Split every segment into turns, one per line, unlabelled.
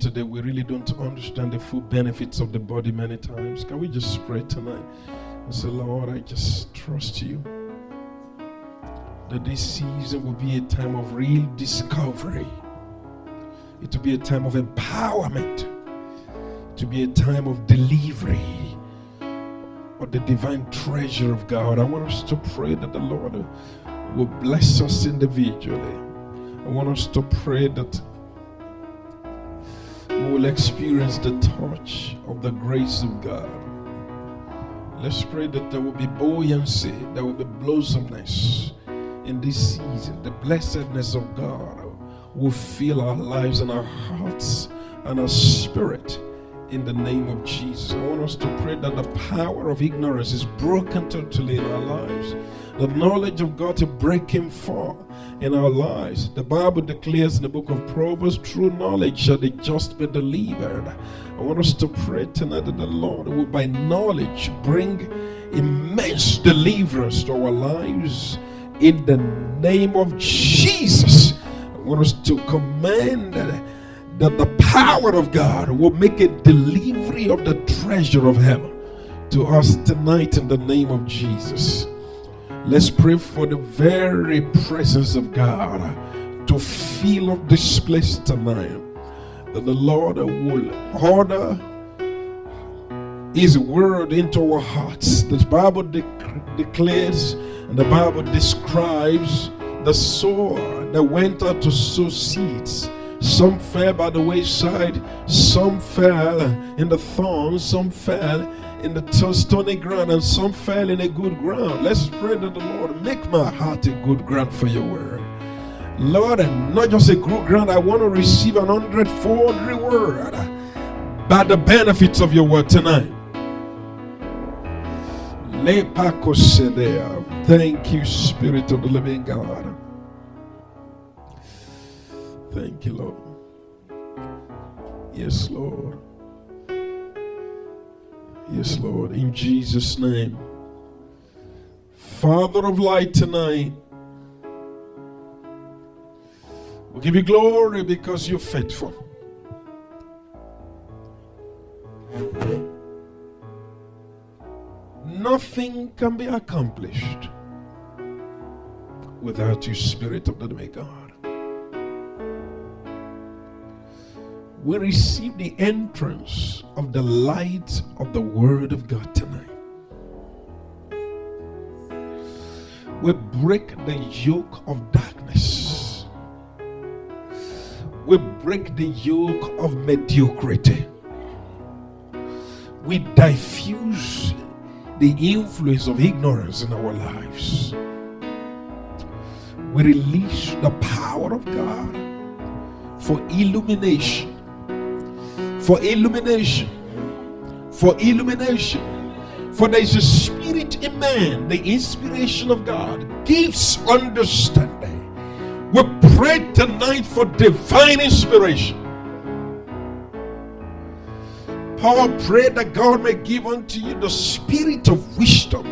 Today, we really don't understand the full benefits of the body many times. Can we just pray tonight and say, Lord, I just trust you that this season will be a time of real discovery, it will be a time of empowerment, to be a time of delivery of the divine treasure of God. I want us to pray that the Lord will bless us individually. I want us to pray that will experience the touch of the grace of God. Let's pray that there will be buoyancy, there will be blossomeness in this season. The blessedness of God will fill our lives and our hearts and our spirit in the name of Jesus. I want us to pray that the power of ignorance is broken totally in our lives. The knowledge of God to break him forth in our lives. The Bible declares in the book of Proverbs, true knowledge shall the just be delivered. I want us to pray tonight that the Lord will by knowledge bring immense deliverance to our lives in the name of Jesus. I want us to command that the power of God will make a delivery of the treasure of heaven to us tonight in the name of Jesus. Let's pray for the very presence of God to fill up this place tonight. That the Lord will order His word into our hearts. The Bible de- declares and the Bible describes the sower that went out to sow seeds some fell by the wayside, some fell in the thorns, some fell in the stony ground, and some fell in a good ground. Let's pray that the Lord make my heart a good ground for your word. Lord, and not just a good ground, I want to receive an hundredfold reward by the benefits of your word tonight. Thank you, Spirit of the living God. Thank you, Lord. Yes, Lord. Yes, Lord. In Jesus' name. Father of light tonight, we give you glory because you're faithful. Nothing can be accomplished without you, Spirit of the living we receive the entrance of the light of the Word of God tonight. We break the yoke of darkness. We break the yoke of mediocrity. We diffuse the influence of ignorance in our lives. We release the power of God for illumination for illumination. For illumination. For there is a spirit in man, the inspiration of God gives understanding. We pray tonight for divine inspiration. Paul prayed that God may give unto you the spirit of wisdom,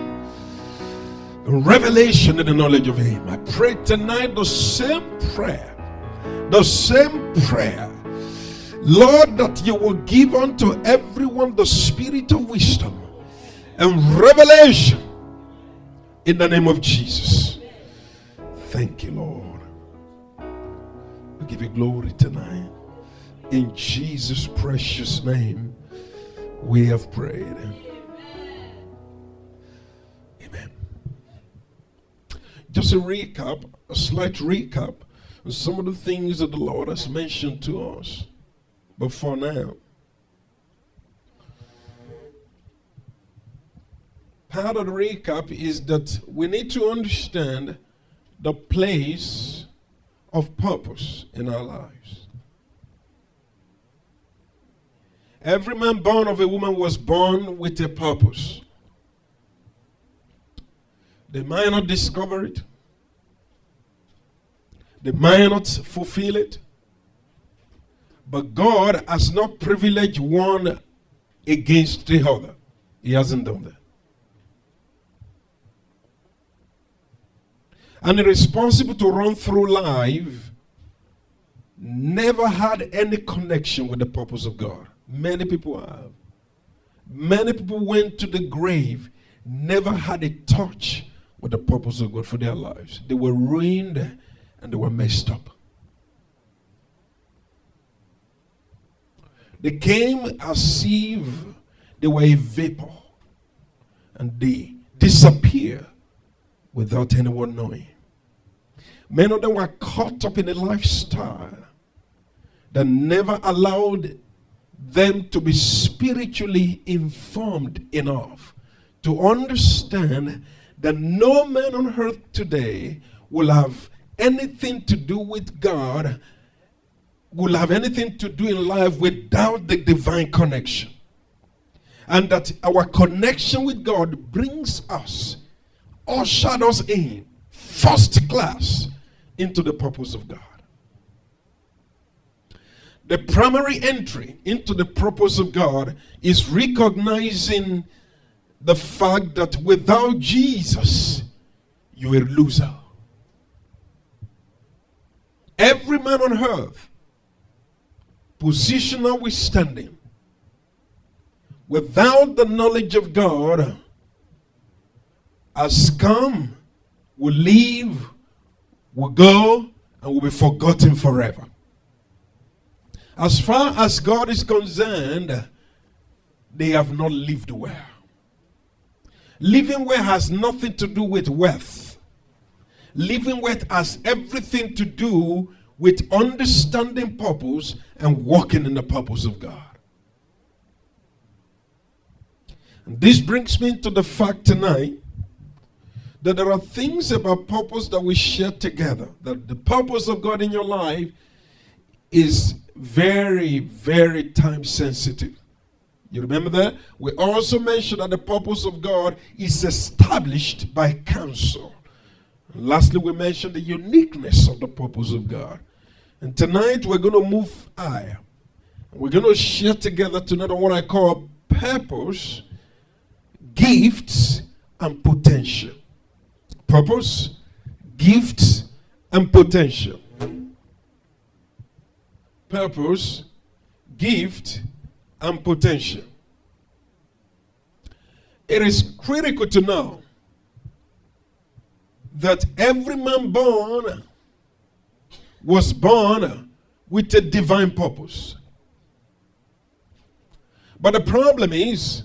the revelation and the knowledge of Him. I pray tonight the same prayer, the same prayer Lord, that you will give unto everyone the spirit of wisdom and revelation in the name of Jesus. Thank you, Lord. We give you glory tonight. In Jesus' precious name, we have prayed. Amen. Just a recap, a slight recap of some of the things that the Lord has mentioned to us. But for now, part of the recap is that we need to understand the place of purpose in our lives. Every man born of a woman was born with a purpose. They might not discover it, they might not fulfill it, but God has not privileged one against the other. He hasn't done that. And responsible to run through life never had any connection with the purpose of God. Many people have. Many people went to the grave, never had a touch with the purpose of God for their lives. They were ruined and they were messed up. They came as if they were a vapor and they disappear without anyone knowing. Many of them were caught up in a lifestyle that never allowed them to be spiritually informed enough to understand that no man on earth today will have anything to do with God, will have anything to do in life without the divine connection. And that our connection with God brings us, ushered us in, first class, into the purpose of God. The primary entry into the purpose of God is recognizing the fact that without Jesus, you're a loser. Every man on earth, position notwithstanding, without the knowledge of God, has come, will leave, will go, and will be forgotten forever. As far as God is concerned, they have not lived well. Living well has nothing to do with wealth. Living well has everything to do with understanding purpose and walking in the purpose of God. And this brings me to the fact tonight that there are things about purpose that we share together. That the purpose of God in your life is very, very time sensitive. You remember that? We also mentioned that the purpose of God is established by counsel. Lastly, we mentioned the uniqueness of the purpose of God. And tonight we're going to move higher. We're going to share together tonight on what I call purpose, gifts, and potential. Purpose, gifts, and potential. Purpose, gift, and potential. It is critical to know that every man born was born with a divine purpose. But the problem is,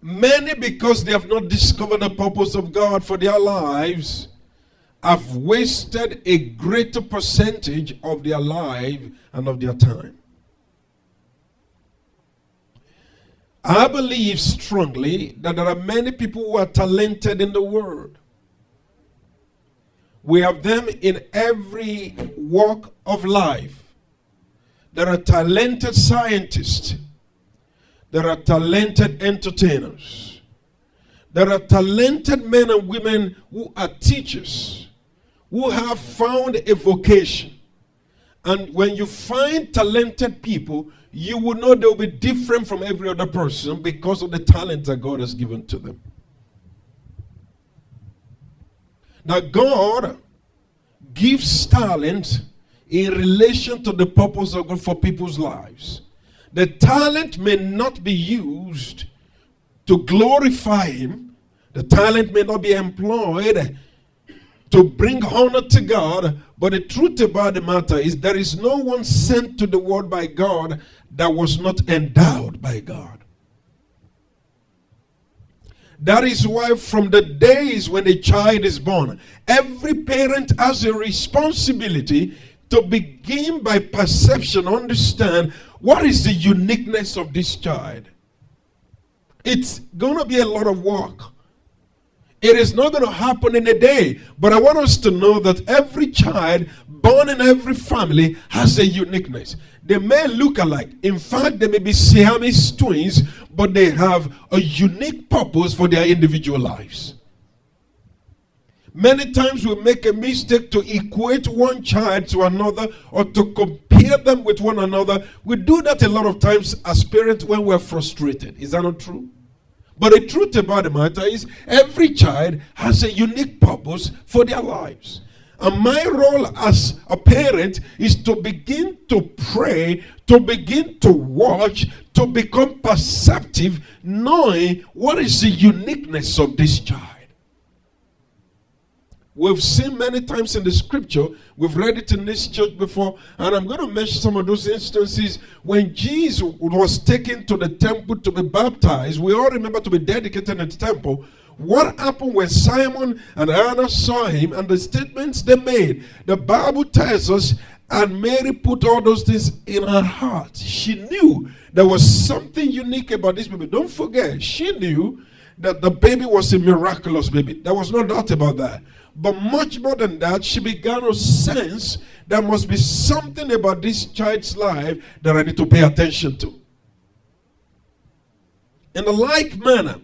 many, because they have not discovered the purpose of God for their lives, have wasted a greater percentage of their life and of their time. I believe strongly that there are many people who are talented in the world. We have them in every walk of life. There are talented scientists. There are talented entertainers. There are talented men and women who are teachers, who have found a vocation. And when you find talented people, you will know they'll be different from every other person because of the talent that God has given to them. Now, God gives talent in relation to the purpose of God for people's lives. The talent may not be used to glorify Him, the talent may not be employed to bring honor to God. But the truth about the matter is, there is no one sent to the world by God that was not endowed by God. That is why, from the days when a child is born, every parent has a responsibility to begin by perception, understand what is the uniqueness of this child. It's going to be a lot of work. It is not going to happen in a day. But I want us to know that every child born in every family has a uniqueness. They may look alike. In fact, they may be Siamese twins, but they have a unique purpose for their individual lives. Many times we make a mistake to equate one child to another or to compare them with one another. We do that a lot of times as parents when we're frustrated. Is that not true? But the truth about the matter is, every child has a unique purpose for their lives. And my role as a parent is to begin to pray, to begin to watch, to become perceptive, knowing what is the uniqueness of this child. We've seen many times in the scripture, we've read it in this church before, and I'm going to mention some of those instances when Jesus was taken to the temple to be baptized. We all remember to be dedicated in the temple. What happened when Simon and Anna saw him and the statements they made? The Bible tells us, and Mary put all those things in her heart. She knew there was something unique about this baby. Don't forget, she knew that the baby was a miraculous baby. There was no doubt about that. But much more than that, she began to sense there must be something about this child's life that I need to pay attention to. In the like manner,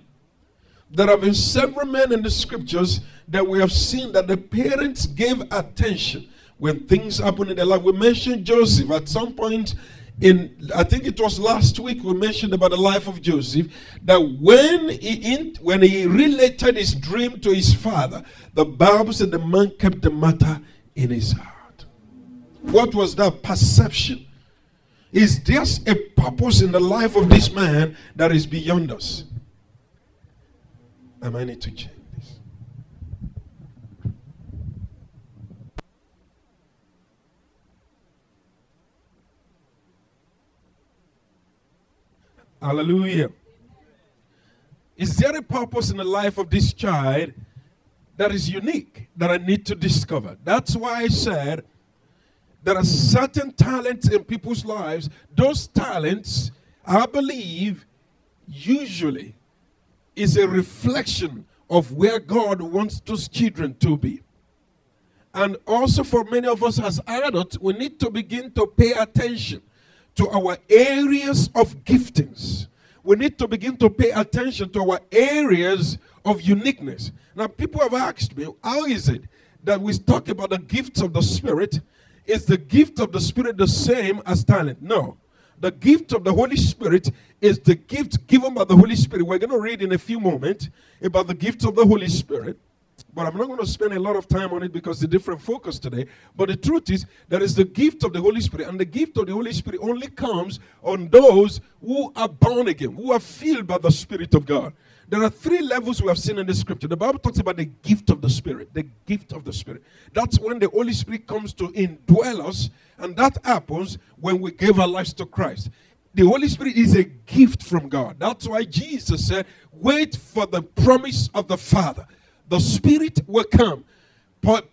there have been several men in the scriptures that we have seen that the parents gave attention when things happen in their life. We mentioned Joseph at some point in I think it was last week we mentioned about the life of Joseph that when he in, when he related his dream to his father, the Bible said the man kept the matter in his heart. What was that perception? Is there a purpose in the life of this man that is beyond us? Am I need to change. Hallelujah. Is there a purpose in the life of this child that is unique that I need to discover? That's why I said there are certain talents in people's lives. Those talents, I believe, usually is a reflection of where God wants those children to be. And also, for many of us as adults, we need to begin to pay attention to our areas of giftings. We need to begin to pay attention to our areas of uniqueness. Now, people have asked me, how is it that we talk about the gifts of the Spirit? Is the gift of the Spirit the same as talent? No. The gift of the Holy Spirit is the gift given by the Holy Spirit. We're going to read in a few moments about the gift of the Holy Spirit. But I'm not going to spend a lot of time on it because the different focus today. But the truth is, there is the gift of the Holy Spirit, and the gift of the Holy Spirit only comes on those who are born again, who are filled by the Spirit of God. There are three levels we have seen in the scripture. The Bible talks about the gift of the Spirit. The gift of the Spirit. That's when the Holy Spirit comes to indwell us, and that happens when we give our lives to Christ. The Holy Spirit is a gift from God. That's why Jesus said, Wait for the promise of the Father the Spirit will come.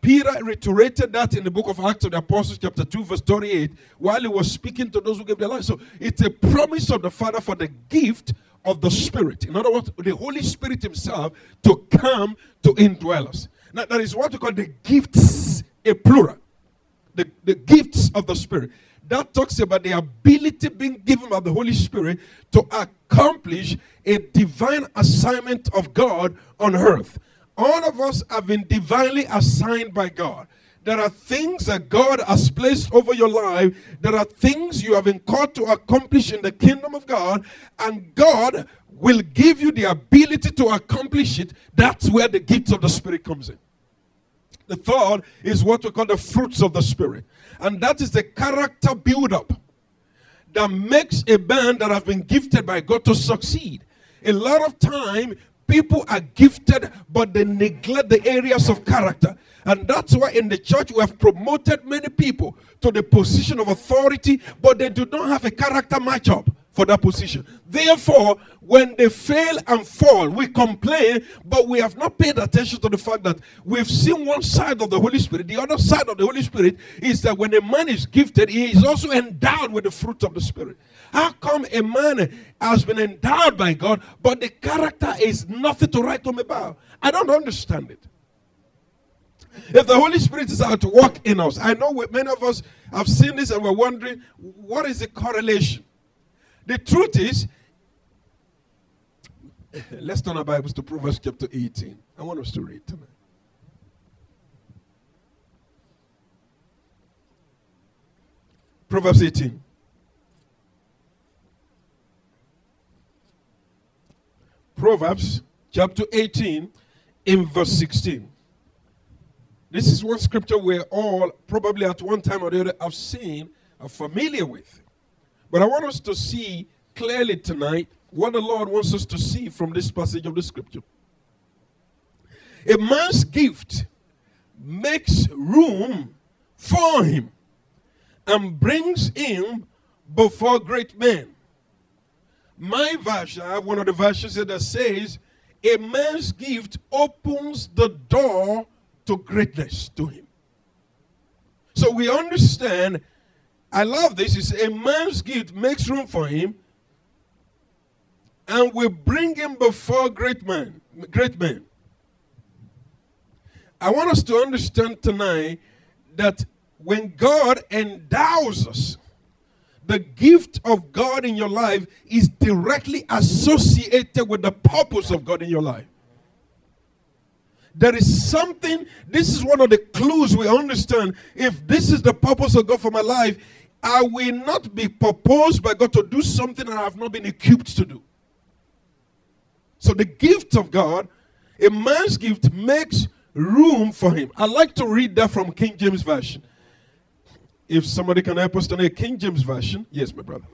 Peter reiterated that in the book of Acts of the Apostles, chapter 2, verse 38, while he was speaking to those who gave their lives. So it's a promise of the Father for the gift of the Spirit. In other words, the Holy Spirit Himself to come to indwell us. Now, that is what we call the gifts, a plural. The, the gifts of the Spirit. That talks about the ability being given by the Holy Spirit to accomplish a divine assignment of God on earth. All of us have been divinely assigned by God. There are things that God has placed over your life. There are things you have been called to accomplish in the kingdom of God, and God will give you the ability to accomplish it. That's where the gifts of the Spirit comes in. The third is what we call the fruits of the Spirit, and that is the character build up that makes a man that has been gifted by God to succeed. A lot of time People are gifted, but they neglect the areas of character. And that's why in the church we have promoted many people to the position of authority, but they do not have a character matchup for that position. Therefore, when they fail and fall, we complain, but we have not paid attention to the fact that we've seen one side of the Holy Spirit. The other side of the Holy Spirit is that when a man is gifted, he is also endowed with the fruit of the Spirit. How come a man has been endowed by God, but the character is nothing to write home about? I don't understand it. If the Holy Spirit is out to work in us, I know many of us have seen this and we're wondering what is the correlation? The truth is, let's turn our Bibles to Proverbs chapter 18. I want us to read tonight. Proverbs 18. Proverbs chapter 18 in verse 16. This is one scripture we're all probably at one time or the other have seen, are familiar with. But I want us to see clearly tonight what the Lord wants us to see from this passage of the scripture. A man's gift makes room for him and brings him before great men. My version, I have one of the versions that says, A man's gift opens the door to greatness to him. So we understand, I love this, is a man's gift makes room for him and will bring him before great men. Great men. I want us to understand tonight that when God endows us, the gift of God in your life is directly associated with the purpose of God in your life. There is something, this is one of the clues we understand. If this is the purpose of God for my life, I will not be proposed by God to do something that I have not been equipped to do. So the gift of God, a man's gift, makes room for him. I like to read that from King James Version. If somebody can help us tonight, King James Version. Yes, my brother.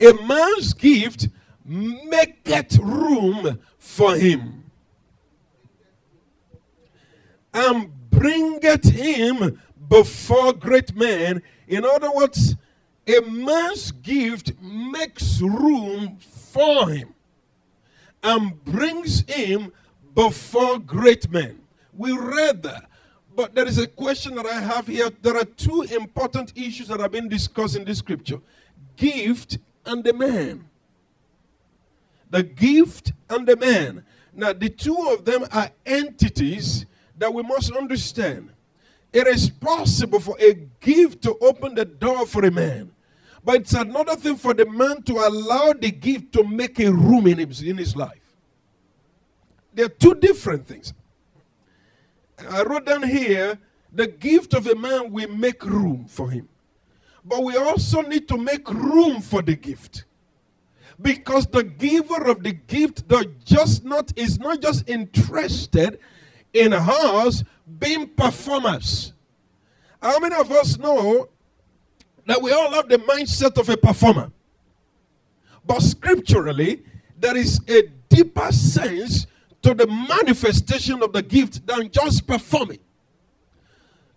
A man's gift maketh room for him and bringeth him before great men. In other words, a man's gift makes room for him and brings him before great men. We read that. But there is a question that I have here. There are two important issues that have been discussed in this scripture gift and the man. The gift and the man. Now, the two of them are entities that we must understand. It is possible for a gift to open the door for a man, but it's another thing for the man to allow the gift to make a room in his, in his life. They're two different things. I wrote down here the gift of a man will make room for him. But we also need to make room for the gift. Because the giver of the gift does just not is not just interested in us being performers. How many of us know that we all have the mindset of a performer? But scripturally, there is a deeper sense to the manifestation of the gift than just performing.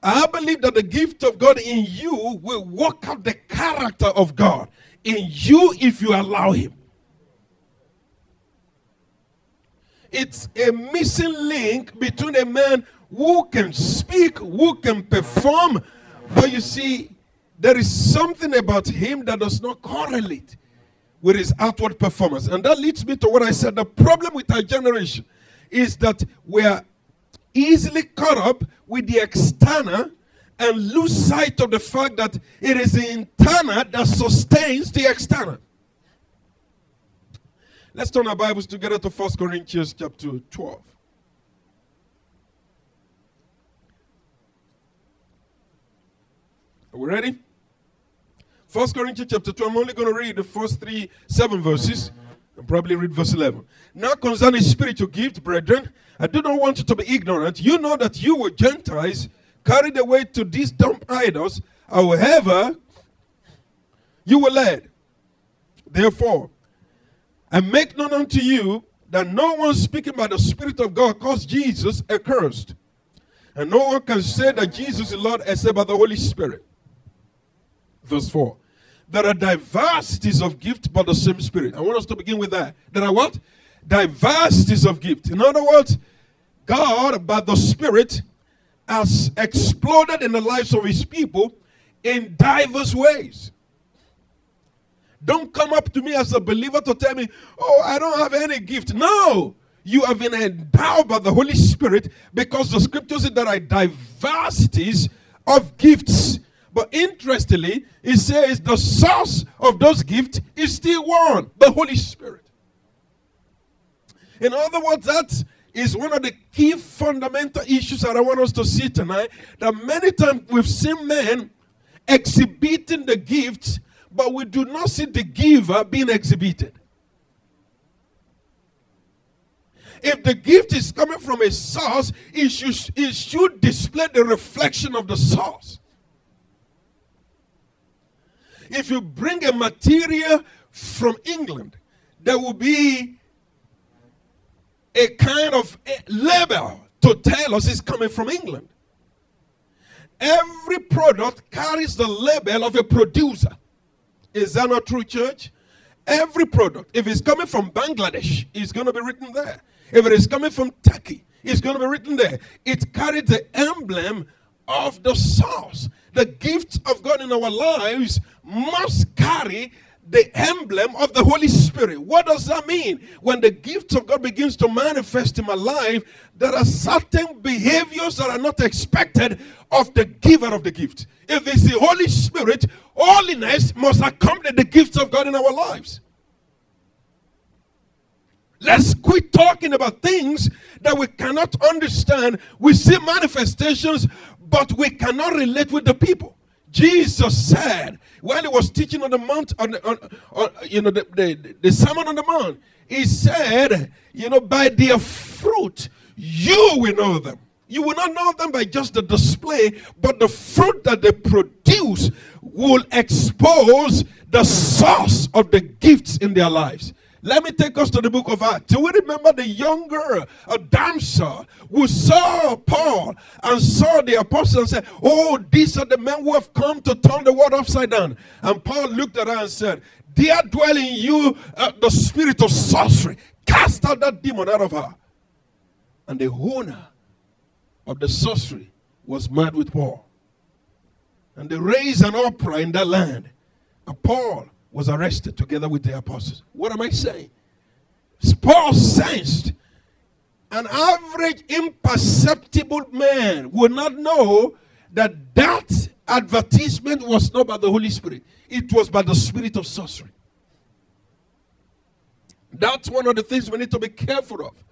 I believe that the gift of God in you will work out the character of God in you if you allow Him. It's a missing link between a man who can speak, who can perform, but you see, there is something about him that does not correlate with his outward performance. And that leads me to what I said the problem with our generation is that we are easily caught up with the external and lose sight of the fact that it is the internal that sustains the external. Let's turn our Bibles together to 1 Corinthians chapter 12. Are we ready? 1 Corinthians chapter 12. I'm only going to read the first three, seven verses probably read verse 11. Now, concerning spiritual gift, brethren, I do not want you to be ignorant. You know that you were Gentiles carried away to these dumb idols. However, you were led. Therefore, I make known unto you that no one speaking by the Spirit of God calls Jesus accursed. And no one can say that Jesus is Lord except by the Holy Spirit. Verse 4. There are diversities of gift, but the same Spirit. I want us to begin with that. There are what? Diversities of gift. In other words, God, by the Spirit, has exploded in the lives of His people in diverse ways. Don't come up to me as a believer to tell me, oh, I don't have any gift. No, you have been endowed by the Holy Spirit because the scriptures say there are diversities of gifts. But interestingly, it says the source of those gifts is still one the Holy Spirit. In other words, that is one of the key fundamental issues that I want us to see tonight. That many times we've seen men exhibiting the gifts, but we do not see the giver being exhibited. if the gift is coming from a source, it should, it should display the reflection of the source. If you bring a material from England, there will be a kind of eh, label to tell us it's coming from England. Every product carries the label of a producer. Is that not true, church? Every product, if it's coming from Bangladesh, it's going to be written there. If it is coming from Turkey, it's going to be written there. It carries the emblem of the source. The gift of God in our lives must carry the emblem of the Holy Spirit. What does that mean? When the gift of God begins to manifest in my life, there are certain behaviors that are not expected of the giver of the gift. If it's the Holy Spirit, holiness must accompany the gifts of God in our lives. Let's quit talking about things that we cannot understand. We see manifestations, but we cannot relate with the people. Jesus said while he was teaching on the mount, on, on, on you know, the, the, the Sermon on the Mount, he said, you know, by their fruit, you will know them. You will not know them by just the display, but the fruit that they produce will expose the source of the gifts in their lives. Let me take us to the book of Acts. Do we remember the young girl, a damsel who saw Paul and saw the apostles and said, Oh, these are the men who have come to turn the world upside down. And Paul looked at her and said, There dwell in you uh, the spirit of sorcery. Cast out that demon out of her. And the owner of the sorcery was mad with Paul. And they raised an uproar in that land. And Paul was arrested together with the apostles. What am I saying? Paul sensed an average imperceptible man would not know that that advertisement was not by the Holy Spirit, it was by the spirit of sorcery. That's one of the things we need to be careful of.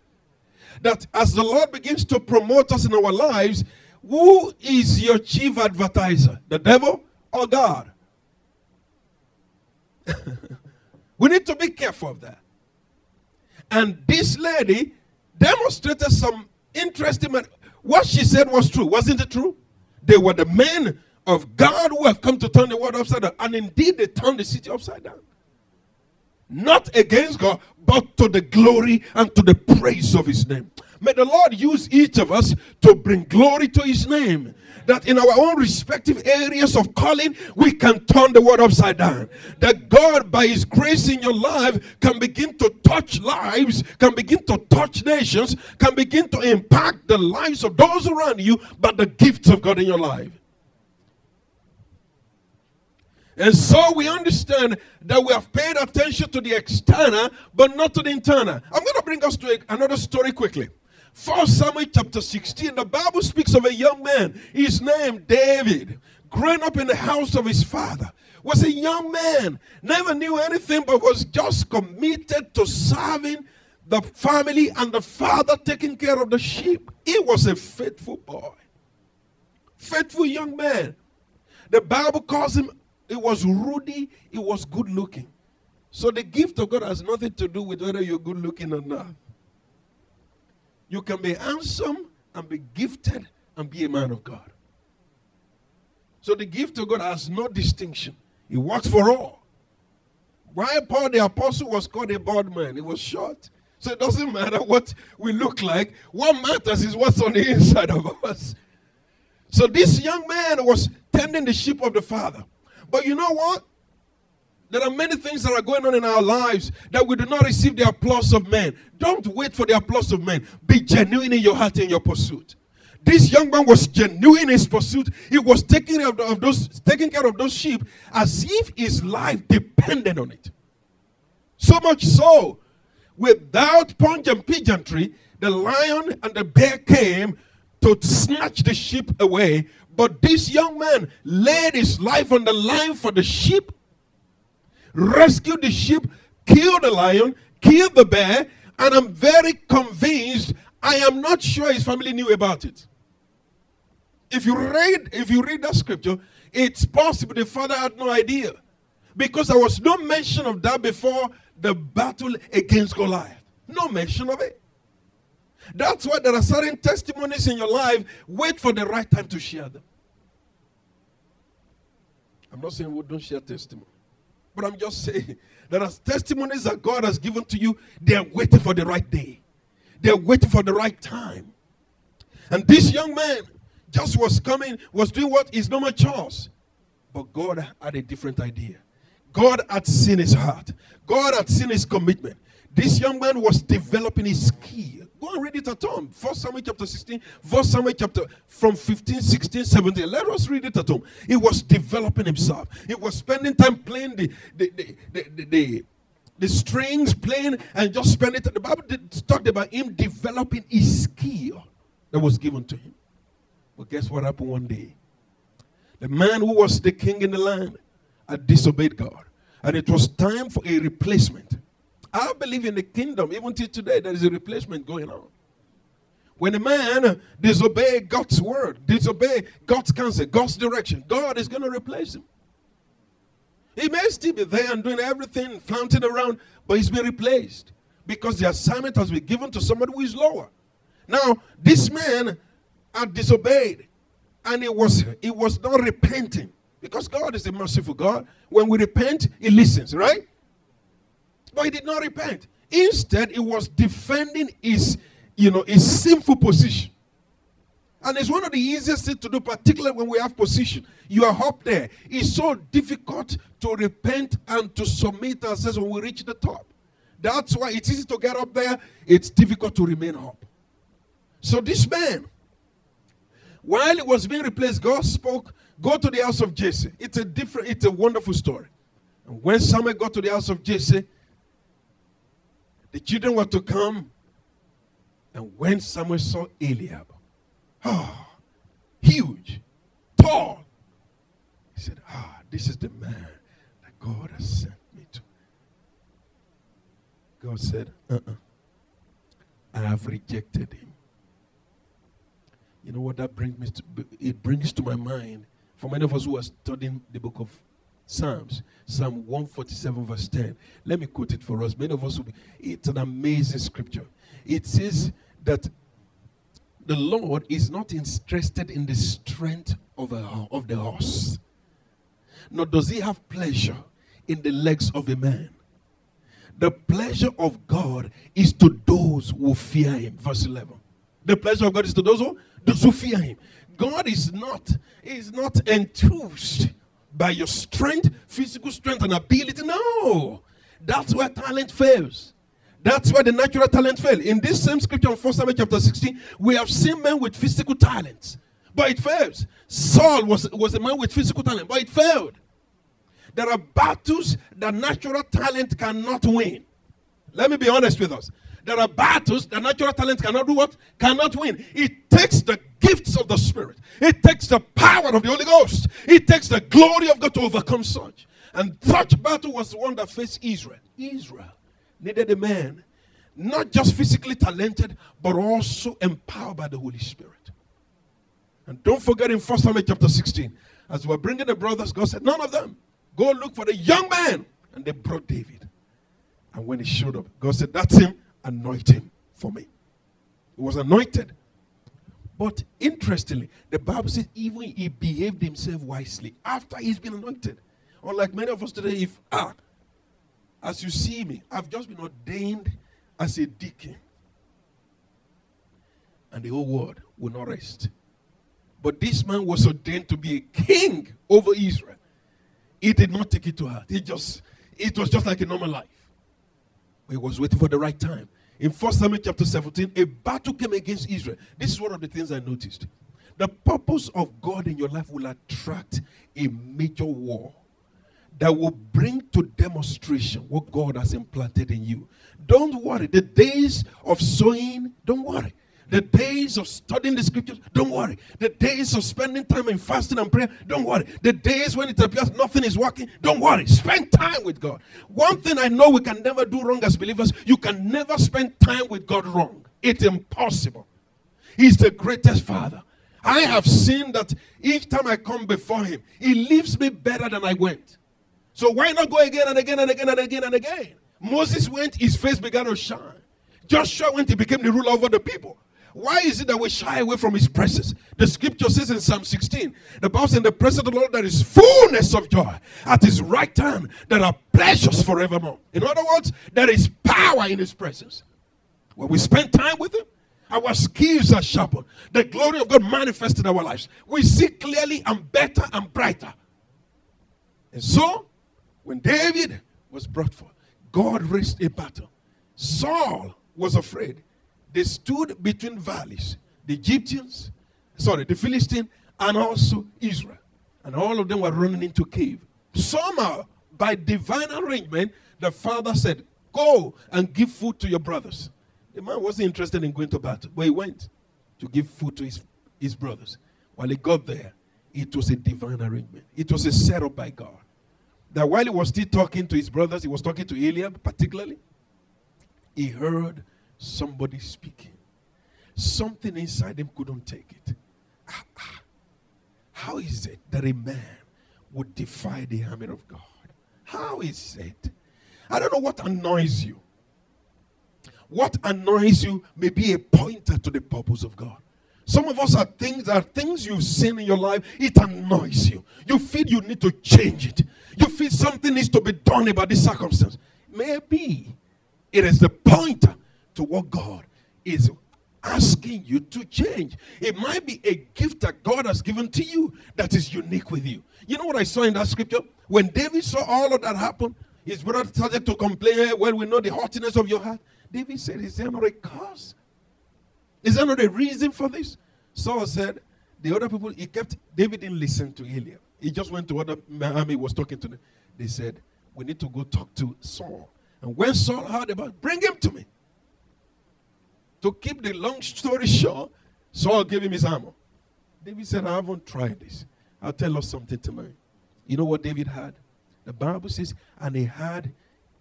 That as the Lord begins to promote us in our lives, who is your chief advertiser? The devil or God? we need to be careful of that. And this lady demonstrated some interesting. What she said was true, wasn't it true? They were the men of God who have come to turn the world upside down, and indeed they turned the city upside down. Not against God, but to the glory and to the praise of His name. May the Lord use each of us to bring glory to His name that in our own respective areas of calling, we can turn the world upside down. That God, by His grace in your life, can begin to touch lives, can begin to touch nations, can begin to impact the lives of those around you by the gifts of God in your life. And so we understand that we have paid attention to the external, but not to the internal. I'm going to bring us to a, another story quickly. First Samuel chapter 16, the Bible speaks of a young man. His name David, growing up in the house of his father. Was a young man, never knew anything, but was just committed to serving the family and the father taking care of the sheep. He was a faithful boy, faithful young man. The Bible calls him, it was ruddy, it was good looking. So the gift of God has nothing to do with whether you're good looking or not. You can be handsome and be gifted and be a man of God. So the gift of God has no distinction. It works for all. Why Paul the apostle was called a bald man? He was short. So it doesn't matter what we look like. What matters is what's on the inside of us. So this young man was tending the sheep of the Father. But you know what? There are many things that are going on in our lives that we do not receive the applause of men. Don't wait for the applause of men. Be genuine in your heart and your pursuit. This young man was genuine in his pursuit. He was taking care of those, taking care of those sheep as if his life depended on it. So much so, without punch and pigeonry, the lion and the bear came to snatch the sheep away. But this young man laid his life on the line for the sheep rescued the sheep, killed the lion, killed the bear, and I'm very convinced I am not sure his family knew about it. If you read, if you read that scripture, it's possible the father had no idea. Because there was no mention of that before the battle against Goliath. No mention of it. That's why there are certain testimonies in your life. Wait for the right time to share them. I'm not saying we don't share testimony, but I'm just saying there are testimonies that God has given to you. They are waiting for the right day. They are waiting for the right time. And this young man just was coming, was doing what is normal chores. But God had a different idea. God had seen his heart. God had seen his commitment. This young man was developing his skill. Go and read it at home. First Samuel chapter 16, First Samuel chapter from 15, 16, 17. Let us read it at home. He was developing himself. He was spending time playing the the the, the, the, the, strings, playing and just spending it. The Bible talked about him developing his skill that was given to him. But guess what happened one day? The man who was the king in the land had disobeyed God. And it was time for a replacement. I believe in the kingdom, even till today, there is a replacement going on. When a man disobey God's word, disobey God's counsel, God's direction, God is going to replace him. He may still be there and doing everything, flaunting around, but he's been replaced because the assignment has been given to somebody who is lower. Now, this man had disobeyed and he was he was not repenting because God is a merciful God. When we repent, He listens, right? But he did not repent. Instead, he was defending his, you know, his sinful position. And it's one of the easiest things to do, particularly when we have position. You are up there. It's so difficult to repent and to submit ourselves when we reach the top. That's why it's easy to get up there, it's difficult to remain up. So this man, while he was being replaced, God spoke, go to the house of Jesse. It's a different, it's a wonderful story. And when Samuel got to the house of Jesse, the children were to come. And when Samuel saw Eliab, ah, huge, tall, he said, Ah, this is the man that God has sent me to. God said, Uh uh-uh. uh I have rejected him. You know what that brings me to? It brings to my mind, for many of us who are studying the book of Psalms, Psalm 147, verse 10. Let me quote it for us. Many of us will be, it's an amazing scripture. It says that the Lord is not interested in the strength of, a, of the horse, nor does he have pleasure in the legs of a man. The pleasure of God is to those who fear him. Verse 11. The pleasure of God is to those who, those who fear him. God is not, is not enthused by your strength, physical strength, and ability. No. That's where talent fails. That's where the natural talent fails. In this same scripture in 1 Samuel chapter 16, we have seen men with physical talents, but it fails. Saul was, was a man with physical talent, but it failed. There are battles that natural talent cannot win. Let me be honest with us. There are battles that natural talent cannot do what? Cannot win. It takes the gifts of the Spirit, it takes the power of the Holy Ghost, it takes the glory of God to overcome such. And such battle was the one that faced Israel. Israel needed a man not just physically talented, but also empowered by the Holy Spirit. And don't forget in 1 Samuel chapter 16, as we're bringing the brothers, God said, None of them go look for the young man. And they brought David. And when he showed up, God said, That's him anoint him for me. He was anointed. But interestingly, the Bible says even he behaved himself wisely after he's been anointed. Unlike many of us today, if ah, as you see me, I've just been ordained as a deacon. And the whole world will not rest. But this man was ordained to be a king over Israel. He did not take it to heart. He just, it was just like a normal life. He was waiting for the right time. In 1 Samuel chapter 17, a battle came against Israel. This is one of the things I noticed. The purpose of God in your life will attract a major war that will bring to demonstration what God has implanted in you. Don't worry. The days of sowing, don't worry. The days of studying the scriptures, don't worry. The days of spending time in fasting and prayer, don't worry. The days when it appears nothing is working, don't worry. Spend time with God. One thing I know we can never do wrong as believers, you can never spend time with God wrong. It's impossible. He's the greatest Father. I have seen that each time I come before Him, He leaves me better than I went. So why not go again and again and again and again and again? Moses went, his face began to shine. Joshua, went, he became the ruler over the people, why is it that we shy away from his presence? The scripture says in Psalm 16, the Bible says, In the presence of the Lord there is fullness of joy. At his right hand there are pleasures forevermore. In other words, there is power in his presence. When we spend time with him, our skills are sharpened. The glory of God manifested in our lives. We see clearly and better and brighter. And so, when David was brought forth, God raised a battle. Saul was afraid. They stood between valleys. The Egyptians, sorry, the Philistine, and also Israel. And all of them were running into cave. Somehow, by divine arrangement, the father said, Go and give food to your brothers. The man wasn't interested in going to battle, but he went to give food to his, his brothers. While he got there, it was a divine arrangement. It was a setup by God. That while he was still talking to his brothers, he was talking to Eliab particularly, he heard somebody speaking. Something inside him couldn't take it. Ah, ah. How is it that a man would defy the army of God? How is it? I don't know what annoys you. What annoys you may be a pointer to the purpose of God. Some of us are things are things you've seen in your life, it annoys you. You feel you need to change it. You feel something needs to be done about this circumstance. Maybe it is the pointer to what God is asking you to change. It might be a gift that God has given to you that is unique with you. You know what I saw in that scripture? When David saw all of that happen, his brother started to complain, Well, we know the haughtiness of your heart. David said, Is there not a cause? Is there not a reason for this? Saul said, The other people, he kept, David didn't listen to Eliab. He just went to other army was talking to them. They said, We need to go talk to Saul. And when Saul heard about bring him to me. To keep the long story short, Saul gave him his armor. David said, I haven't tried this. I'll tell us something tonight. You know what David had? The Bible says, and he had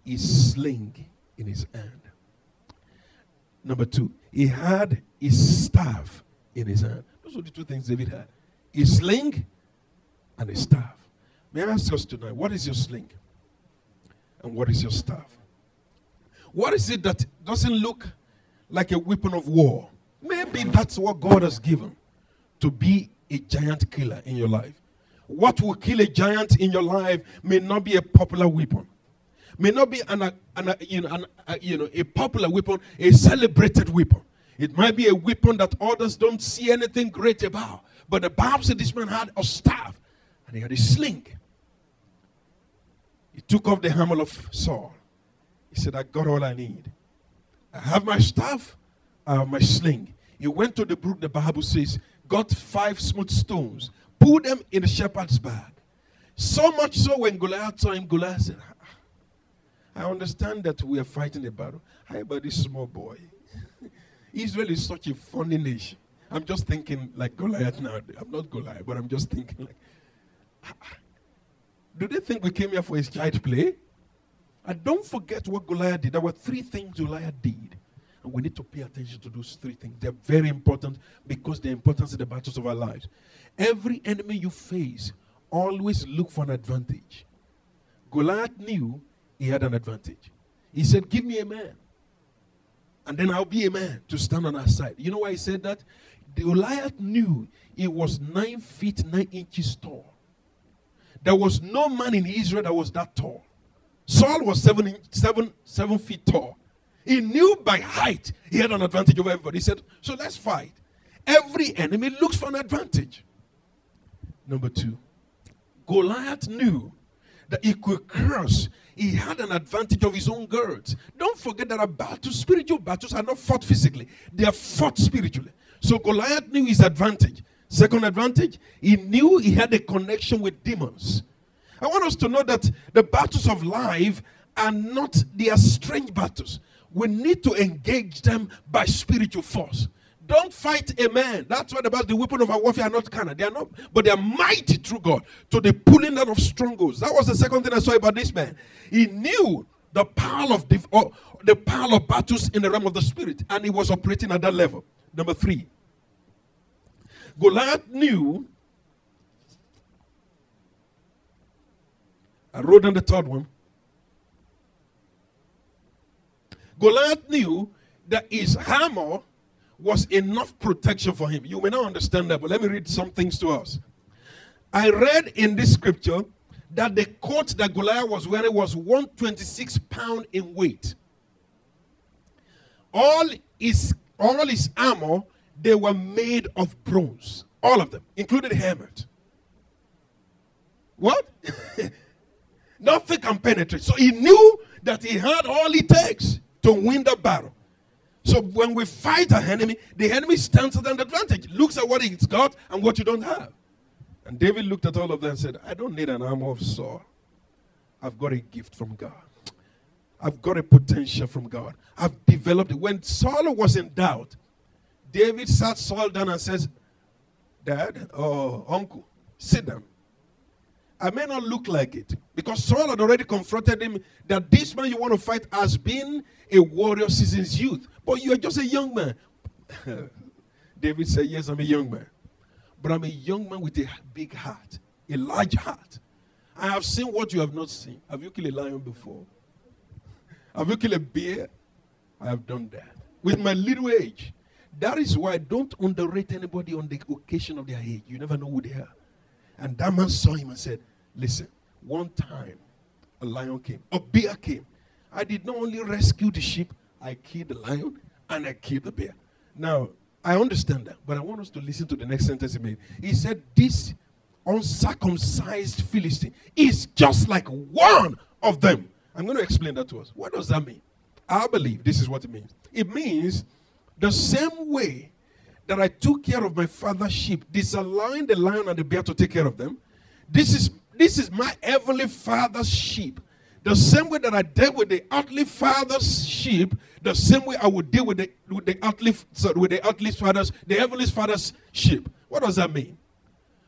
his sling in his hand. Number two, he had his staff in his hand. Those were the two things David had his sling and his staff. May I ask us tonight, what is your sling? And what is your staff? What is it that doesn't look like a weapon of war? Maybe that's what God has given to be a giant killer in your life. What will kill a giant in your life may not be a popular weapon may not be an, an, you, know, an, a, you know, a popular weapon, a celebrated weapon. It might be a weapon that others don't see anything great about. But the Bible said this man had a staff and he had a sling. He took off the hammer of Saul. He said, I got all I need. I have my staff, I have my sling. He went to the brook, the Bible says, got five smooth stones, put them in the shepherd's bag. So much so when Goliath saw him, Goliath said, ah, ah. I understand that we are fighting a battle. How about this small boy? Israel is such a funny nation. I'm just thinking like Goliath now. I'm not Goliath, but I'm just thinking like, ah, do they think we came here for his child play? And don't forget what Goliath did. There were three things Goliath did. And we need to pay attention to those three things. They're very important because they're important in the battles of our lives. Every enemy you face, always look for an advantage. Goliath knew he had an advantage. He said, Give me a man. And then I'll be a man to stand on our side. You know why he said that? Goliath knew he was nine feet nine inches tall. There was no man in Israel that was that tall. Saul was seven, seven, seven feet tall. He knew by height he had an advantage over everybody. He said, So let's fight. Every enemy looks for an advantage. Number two, Goliath knew that he could cross he had an advantage of his own girds. Don't forget that our battles, spiritual battles, are not fought physically, they are fought spiritually. So Goliath knew his advantage. Second advantage, he knew he had a connection with demons. I want us to know that the battles of life are not, they are strange battles. We need to engage them by spiritual force. Don't fight a man. That's what about the weapon of our warfare are not carnal. They are not, but they are mighty through God to the pulling down of strongholds. That was the second thing I saw about this man. He knew the power of the, the power of battles in the realm of the spirit, and he was operating at that level. Number three, Goliath knew. I wrote on the third one. Goliath knew that his hammer was enough protection for him. You may not understand that, but let me read some things to us. I read in this scripture that the coat that Goliath was wearing was 126 pound in weight. All his all his armor they were made of bronze, all of them, including the helmet. What? Nothing can penetrate. So he knew that he had all it takes to win the battle. So when we fight an enemy, the enemy stands at an advantage, looks at what he's got and what you don't have. And David looked at all of them and said, I don't need an armor of Saul. I've got a gift from God. I've got a potential from God. I've developed it. When Saul was in doubt, David sat Saul down and says, Dad or uncle, sit down. I may not look like it because Saul had already confronted him that this man you want to fight has been a warrior since his youth, but you are just a young man. David said, Yes, I'm a young man, but I'm a young man with a big heart, a large heart. I have seen what you have not seen. Have you killed a lion before? Have you killed a bear? I have done that with my little age. That is why I don't underrate anybody on the occasion of their age. You never know who they are. And that man saw him and said, Listen, one time a lion came, a bear came. I did not only rescue the sheep, I killed the lion and I killed the bear. Now, I understand that, but I want us to listen to the next sentence he made. He said, This uncircumcised Philistine is just like one of them. I'm going to explain that to us. What does that mean? I believe this is what it means. It means the same way that I took care of my father's sheep, disallowing the lion and the bear to take care of them. This is this is my heavenly father's sheep. The same way that I dealt with the earthly father's sheep, the same way I would deal with the with the earthly sorry, with the earthly father's the heavenly father's sheep. What does that mean?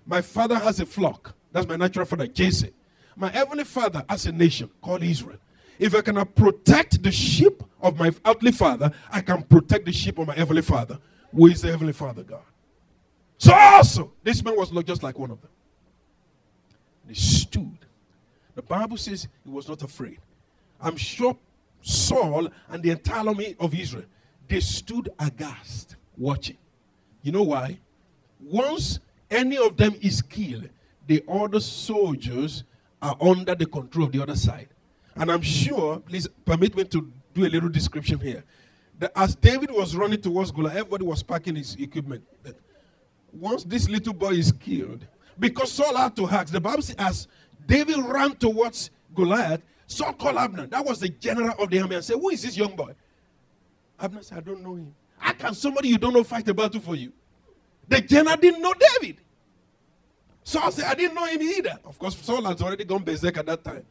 My father has a flock. That's my natural father, Jesse. My heavenly father has a nation called Israel. If I cannot protect the sheep of my earthly father, I can protect the sheep of my heavenly father who is the Heavenly Father God. So also, this man was not just like one of them. He stood. The Bible says he was not afraid. I'm sure Saul and the entire army of Israel, they stood aghast, watching. You know why? Once any of them is killed, the other soldiers are under the control of the other side. And I'm sure, please permit me to do a little description here that as David was running towards Goliath, everybody was packing his equipment. Once this little boy is killed, because Saul had to ask, the Bible says, as David ran towards Goliath, Saul called Abner. That was the general of the army and said, Who is this young boy? Abner said, I don't know him. How can somebody you don't know fight a battle for you? The general didn't know David. Saul said, I didn't know him either. Of course, Saul had already gone berserk at that time.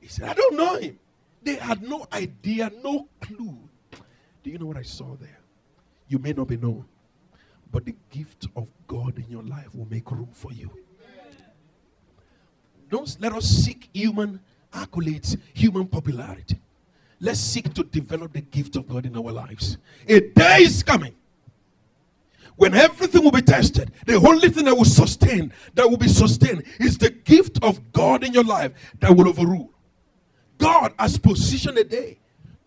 He said, I don't know him. They had no idea, no clue do you know what I saw there? You may not be known, but the gift of God in your life will make room for you. Don't let us seek human accolades, human popularity. Let's seek to develop the gift of God in our lives. A day is coming when everything will be tested. The only thing that will sustain, that will be sustained, is the gift of God in your life that will overrule. God has positioned a day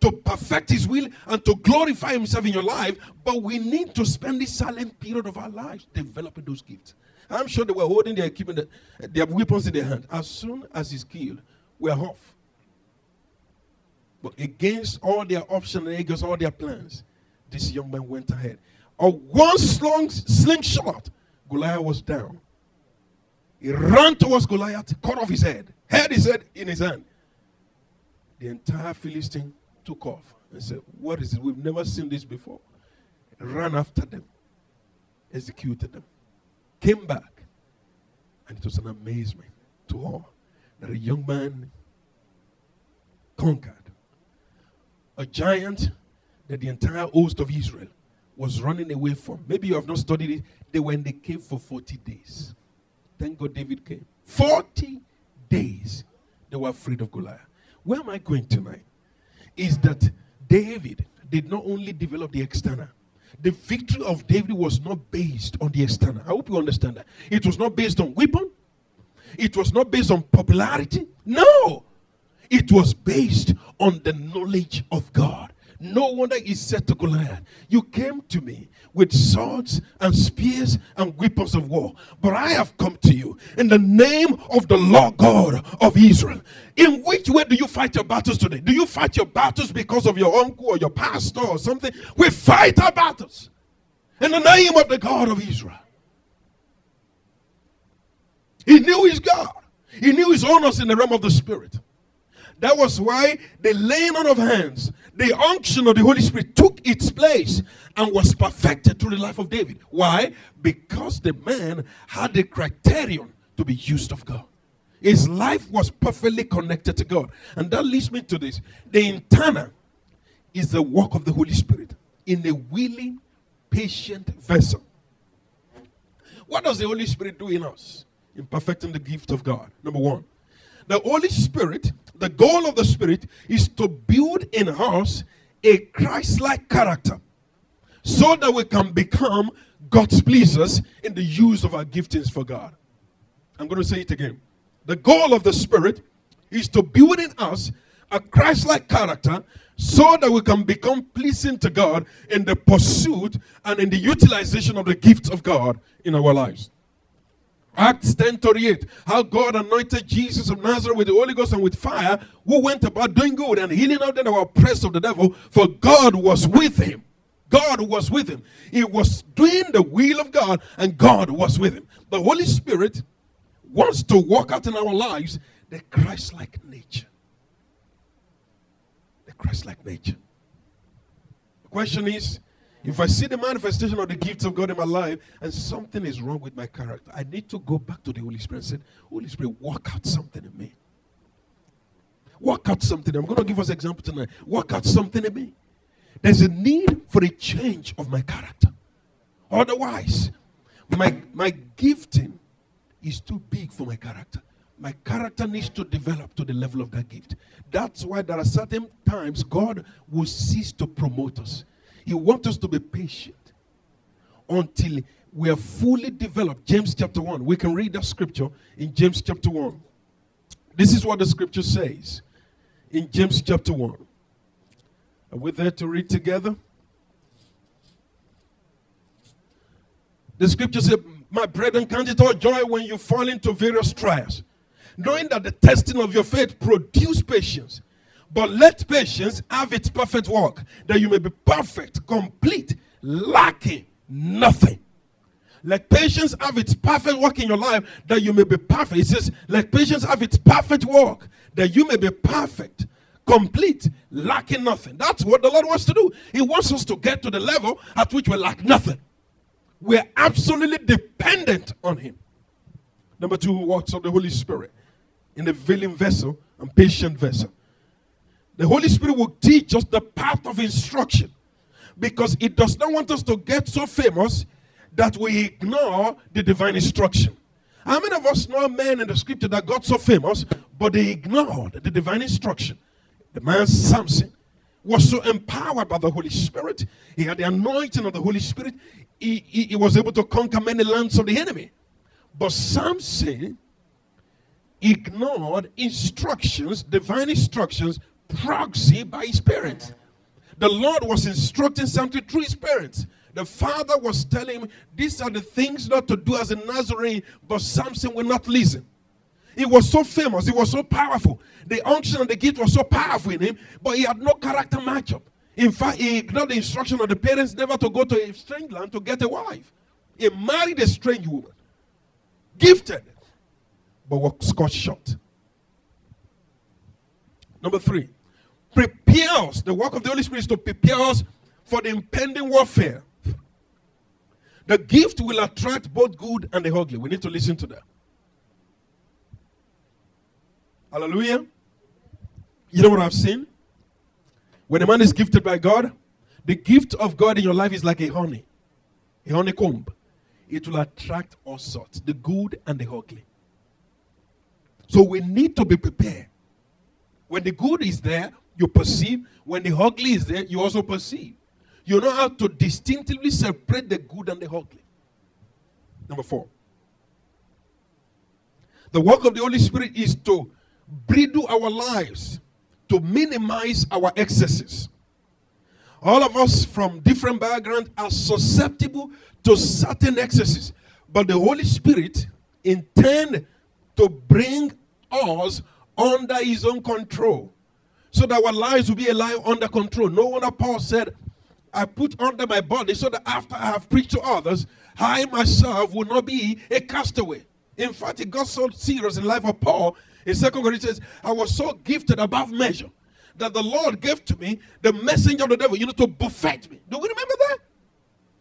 to perfect His will and to glorify Himself in your life, but we need to spend this silent period of our lives developing those gifts. I'm sure they were holding their equipment, their weapons in their hand. As soon as he's killed, we're off. But against all their options and against all their plans, this young man went ahead. A one slung slingshot, Goliath was down. He ran towards Goliath, cut off his head, had his head in his hand. The entire Philistine took off and said, What is it? We've never seen this before. Ran after them, executed them, came back, and it was an amazement to all that a young man conquered a giant that the entire host of Israel was running away from. Maybe you have not studied it. They were in the cave for 40 days. Thank God David came. 40 days they were afraid of Goliath. Where am I going tonight? Is that David did not only develop the external, the victory of David was not based on the external. I hope you understand that. It was not based on weapon, it was not based on popularity. No, it was based on the knowledge of God. No wonder he said to Goliath, You came to me with swords and spears and weapons of war, but I have come to you in the name of the Lord God of Israel. In which way do you fight your battles today? Do you fight your battles because of your uncle or your pastor or something? We fight our battles in the name of the God of Israel. He knew his God, he knew his honors in the realm of the Spirit. That was why the laying on of hands, the unction of the Holy Spirit took its place and was perfected through the life of David. Why? Because the man had the criterion to be used of God. His life was perfectly connected to God. And that leads me to this. The internal is the work of the Holy Spirit in a willing, patient vessel. What does the Holy Spirit do in us in perfecting the gift of God? Number one, the Holy Spirit the goal of the Spirit is to build in us a Christ like character so that we can become God's pleasers in the use of our giftings for God. I'm going to say it again. The goal of the Spirit is to build in us a Christ like character so that we can become pleasing to God in the pursuit and in the utilization of the gifts of God in our lives. Acts 10 38. How God anointed Jesus of Nazareth with the Holy Ghost and with fire, who went about doing good and healing all that were oppressed of the devil, for God was with him. God was with him. He was doing the will of God, and God was with him. The Holy Spirit wants to work out in our lives the Christ like nature. The Christ like nature. The question is if I see the manifestation of the gifts of God in my life and something is wrong with my character, I need to go back to the Holy Spirit and say, Holy Spirit, work out something in me. Work out something. I'm going to give us an example tonight. Work out something in me. There's a need for a change of my character. Otherwise, my, my gifting is too big for my character. My character needs to develop to the level of that gift. That's why there are certain times God will cease to promote us. He wants us to be patient until we are fully developed. James chapter 1. We can read that scripture in James chapter 1. This is what the scripture says in James chapter 1. Are we there to read together? The scripture says, My brethren, count it all joy when you fall into various trials, knowing that the testing of your faith produce patience. But let patience have its perfect work, that you may be perfect, complete, lacking nothing. Let patience have its perfect work in your life, that you may be perfect. It says, Let patience have its perfect work, that you may be perfect, complete, lacking nothing. That's what the Lord wants to do. He wants us to get to the level at which we lack nothing. We're absolutely dependent on Him. Number two, works of the Holy Spirit in the willing vessel and patient vessel. The Holy Spirit will teach us the path of instruction because it does not want us to get so famous that we ignore the divine instruction. How many of us know a man in the scripture that got so famous, but they ignored the divine instruction? The man Samson was so empowered by the Holy Spirit. He had the anointing of the Holy Spirit. He, he, he was able to conquer many lands of the enemy. But Samson ignored instructions, divine instructions proxy by his parents. The Lord was instructing something through his parents. The father was telling him, These are the things not to do as a Nazarene, but Samson will not listen. He was so famous, he was so powerful. The unction and the gift was so powerful in him, but he had no character matchup. In fact, he ignored the instruction of the parents never to go to a strange land to get a wife. He married a strange woman, gifted, but was cut short. Number three, prepare us. The work of the Holy Spirit is to prepare us for the impending warfare. The gift will attract both good and the ugly. We need to listen to that. Hallelujah. You know what I've seen? When a man is gifted by God, the gift of God in your life is like a honey, a honeycomb. It will attract all sorts, the good and the ugly. So we need to be prepared. When the good is there, you perceive. When the ugly is there, you also perceive. You know how to distinctively separate the good and the ugly. Number four. The work of the Holy Spirit is to bridle our lives, to minimize our excesses. All of us from different backgrounds are susceptible to certain excesses. But the Holy Spirit intend to bring us under his own control. So that our lives will be a life under control. No wonder Paul said, I put under my body so that after I have preached to others, I myself will not be a castaway. In fact, it got so serious in the life of Paul. In Second Corinthians, I was so gifted above measure that the Lord gave to me the messenger of the devil, you know, to buffet me. Do we remember that?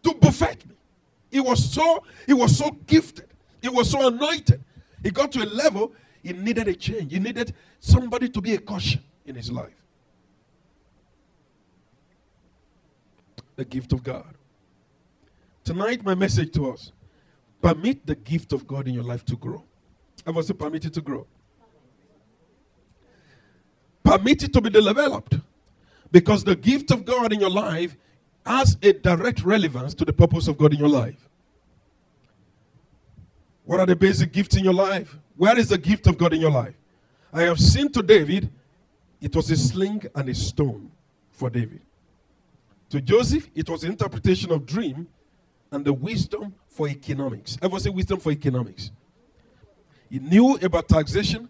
To buffet me. He was so, he was so gifted. He was so anointed. He got to a level, he needed a change. He needed somebody to be a caution in his life. The gift of God. Tonight, my message to us permit the gift of God in your life to grow. I was permitted to grow. Permit it to be developed because the gift of God in your life has a direct relevance to the purpose of God in your life. What are the basic gifts in your life? Where is the gift of God in your life? I have seen to David, it was a sling and a stone for David. To Joseph, it was interpretation of dream and the wisdom for economics. Ever say wisdom for economics? He knew about taxation,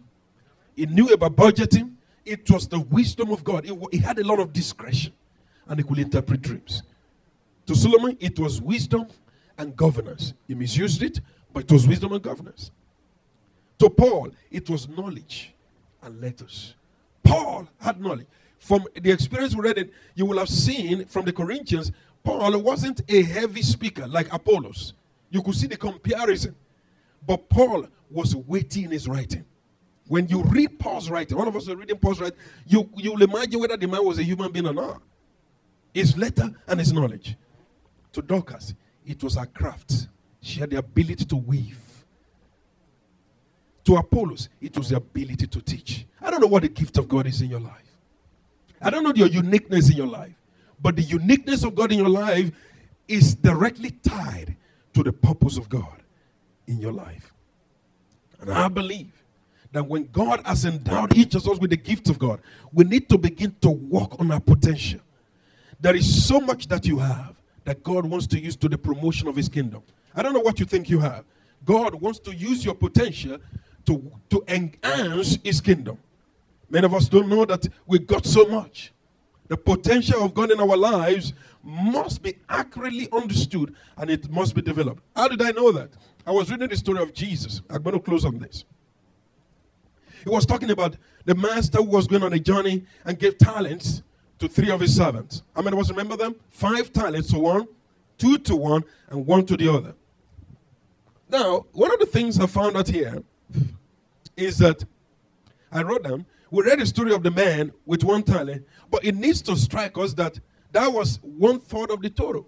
he knew about budgeting. It was the wisdom of God. He had a lot of discretion and he could interpret dreams. To Solomon, it was wisdom and governance. He misused it, but it was wisdom and governance. To Paul, it was knowledge and letters. Paul had knowledge. From the experience we read it, you will have seen from the Corinthians, Paul wasn't a heavy speaker like Apollos. You could see the comparison. But Paul was weighty in his writing. When you read Paul's writing, one of us are reading Paul's writing, you, you'll imagine whether the man was a human being or not. His letter and his knowledge. To Dorcas, it was her craft. She had the ability to weave. To Apollos, it was the ability to teach. Don't know what the gift of God is in your life. I don't know your uniqueness in your life. But the uniqueness of God in your life is directly tied to the purpose of God in your life. And I believe that when God has endowed each of us with the gift of God, we need to begin to work on our potential. There is so much that you have that God wants to use to the promotion of His kingdom. I don't know what you think you have. God wants to use your potential to, to enhance his kingdom. Many of us don't know that we got so much. The potential of God in our lives must be accurately understood and it must be developed. How did I know that? I was reading the story of Jesus. I'm going to close on this. He was talking about the master who was going on a journey and gave talents to three of his servants. How many of us remember them? Five talents to one, two to one, and one to the other. Now, one of the things I found out here is that I wrote down, we read the story of the man with one talent, but it needs to strike us that that was one third of the total.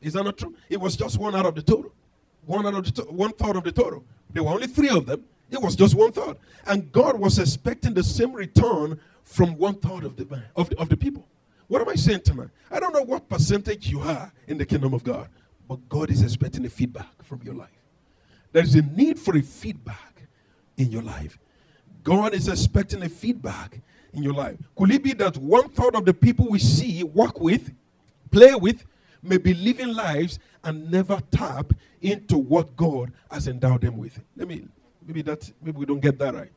Is that not true? It was just one out of the total. One out of the to- one third of the total. There were only three of them. It was just one third. And God was expecting the same return from one third of the man, of the, of the people. What am I saying tonight? I don't know what percentage you are in the kingdom of God, but God is expecting a feedback from your life. There is a need for a feedback in your life. God is expecting a feedback in your life. Could it be that one third of the people we see, work with, play with, may be living lives and never tap into what God has endowed them with? Let me, maybe that, maybe we don't get that right.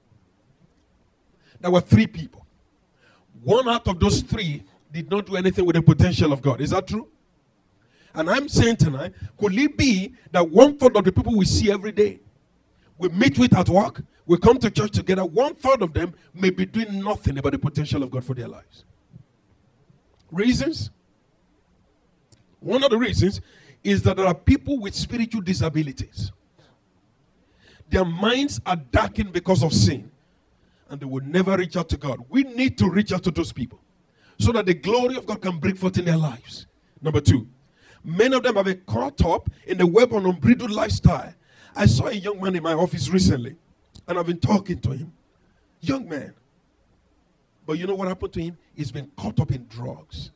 There were three people. One out of those three did not do anything with the potential of God. Is that true? And I'm saying tonight, could it be that one third of the people we see every day, we meet with at work, we come to church together, one third of them may be doing nothing about the potential of God for their lives? Reasons? One of the reasons is that there are people with spiritual disabilities. Their minds are darkened because of sin, and they will never reach out to God. We need to reach out to those people so that the glory of God can break forth in their lives. Number two, Many of them have been caught up in the web on unbridled lifestyle. I saw a young man in my office recently, and I've been talking to him. Young man. But you know what happened to him? He's been caught up in drugs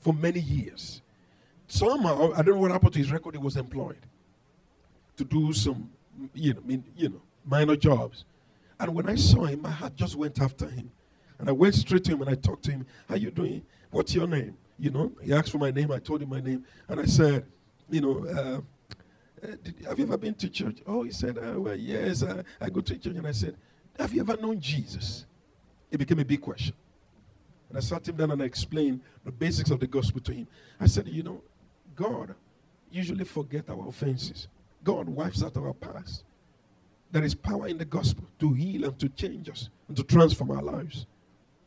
for many years. Somehow, I don't know what happened to his record. He was employed to do some, you know, you know, minor jobs. And when I saw him, my heart just went after him. And I went straight to him and I talked to him. How you doing? What's your name? You know, he asked for my name. I told him my name. And I said, you know, uh, uh, did, have you ever been to church? Oh, he said, oh, well, yes, I, I go to church. And I said, have you ever known Jesus? It became a big question. And I sat him down and I explained the basics of the gospel to him. I said, you know, God usually forget our offenses. God wipes out our past. There is power in the gospel to heal and to change us and to transform our lives.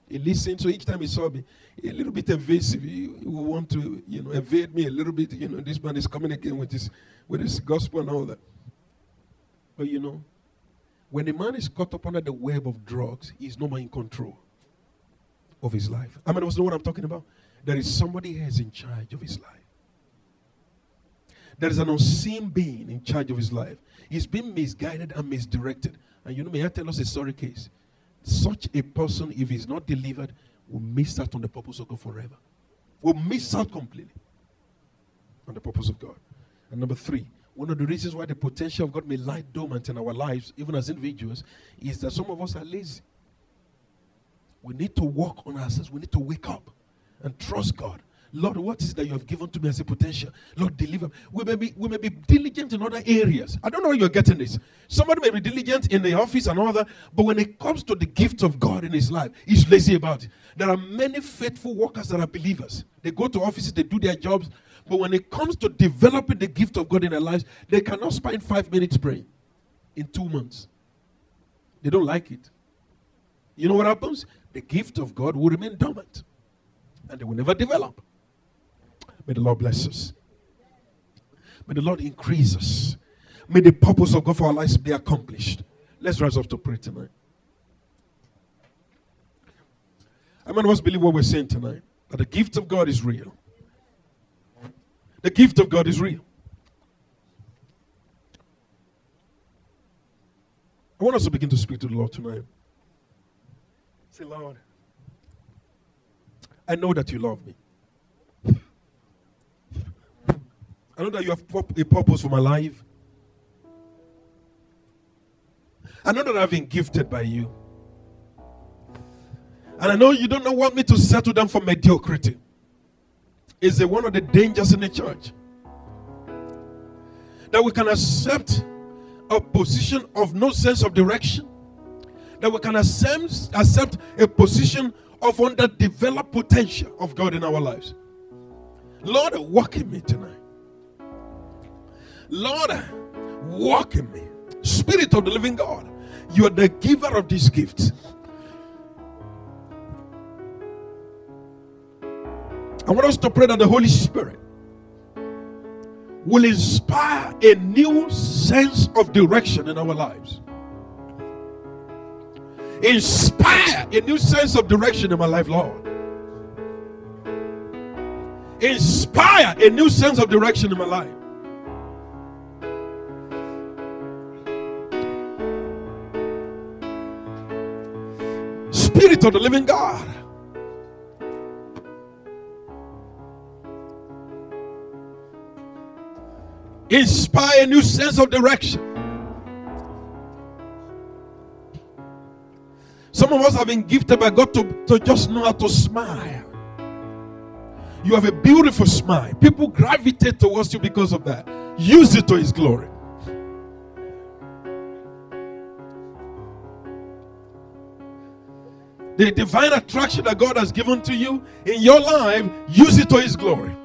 He listened. So each time he saw me, a little bit evasive. He, would want to, you know, evade me a little bit. You know, this man is coming again with his with his gospel and all that. But you know, when a man is caught up under the web of drugs, he's no more in control of his life. I mean, know what I'm talking about? There is somebody else in charge of his life. There is an unseen being in charge of his life. He's been misguided and misdirected. And you know, may I tell us a story case? Such a person, if he's not delivered, will miss out on the purpose of God forever. Will miss out completely on the purpose of God. And number three, one of the reasons why the potential of God may lie dormant in our lives, even as individuals, is that some of us are lazy. We need to work on ourselves. We need to wake up and trust God Lord, what is that you have given to me as a potential? Lord, deliver. We may be, we may be diligent in other areas. I don't know you're getting this. Somebody may be diligent in the office and all that, but when it comes to the gift of God in his life, he's lazy about it. There are many faithful workers that are believers. They go to offices, they do their jobs, but when it comes to developing the gift of God in their lives, they cannot spend five minutes praying in two months. They don't like it. You know what happens? The gift of God will remain dormant and they will never develop. May the Lord bless us. May the Lord increase us. May the purpose of God for our lives be accomplished. Let's rise up to pray tonight. I of us believe what we're saying tonight? That the gift of God is real. The gift of God is real. I want us to begin to speak to the Lord tonight. Say, Lord, I know that you love me. I know that you have a purpose for my life. I know that I've been gifted by you. And I know you don't want me to settle down for mediocrity. Is one of the dangers in the church. That we can accept a position of no sense of direction. That we can accept, accept a position of underdeveloped potential of God in our lives. Lord, walk in me tonight. Lord, walk in me. Spirit of the living God, you are the giver of these gifts. I want us to pray that the Holy Spirit will inspire a new sense of direction in our lives. Inspire a new sense of direction in my life, Lord. Inspire a new sense of direction in my life. Spirit of the living God. Inspire a new sense of direction. Some of us have been gifted by God to, to just know how to smile. You have a beautiful smile. People gravitate towards you because of that. Use it to His glory. The divine attraction that God has given to you in your life, use it to His glory.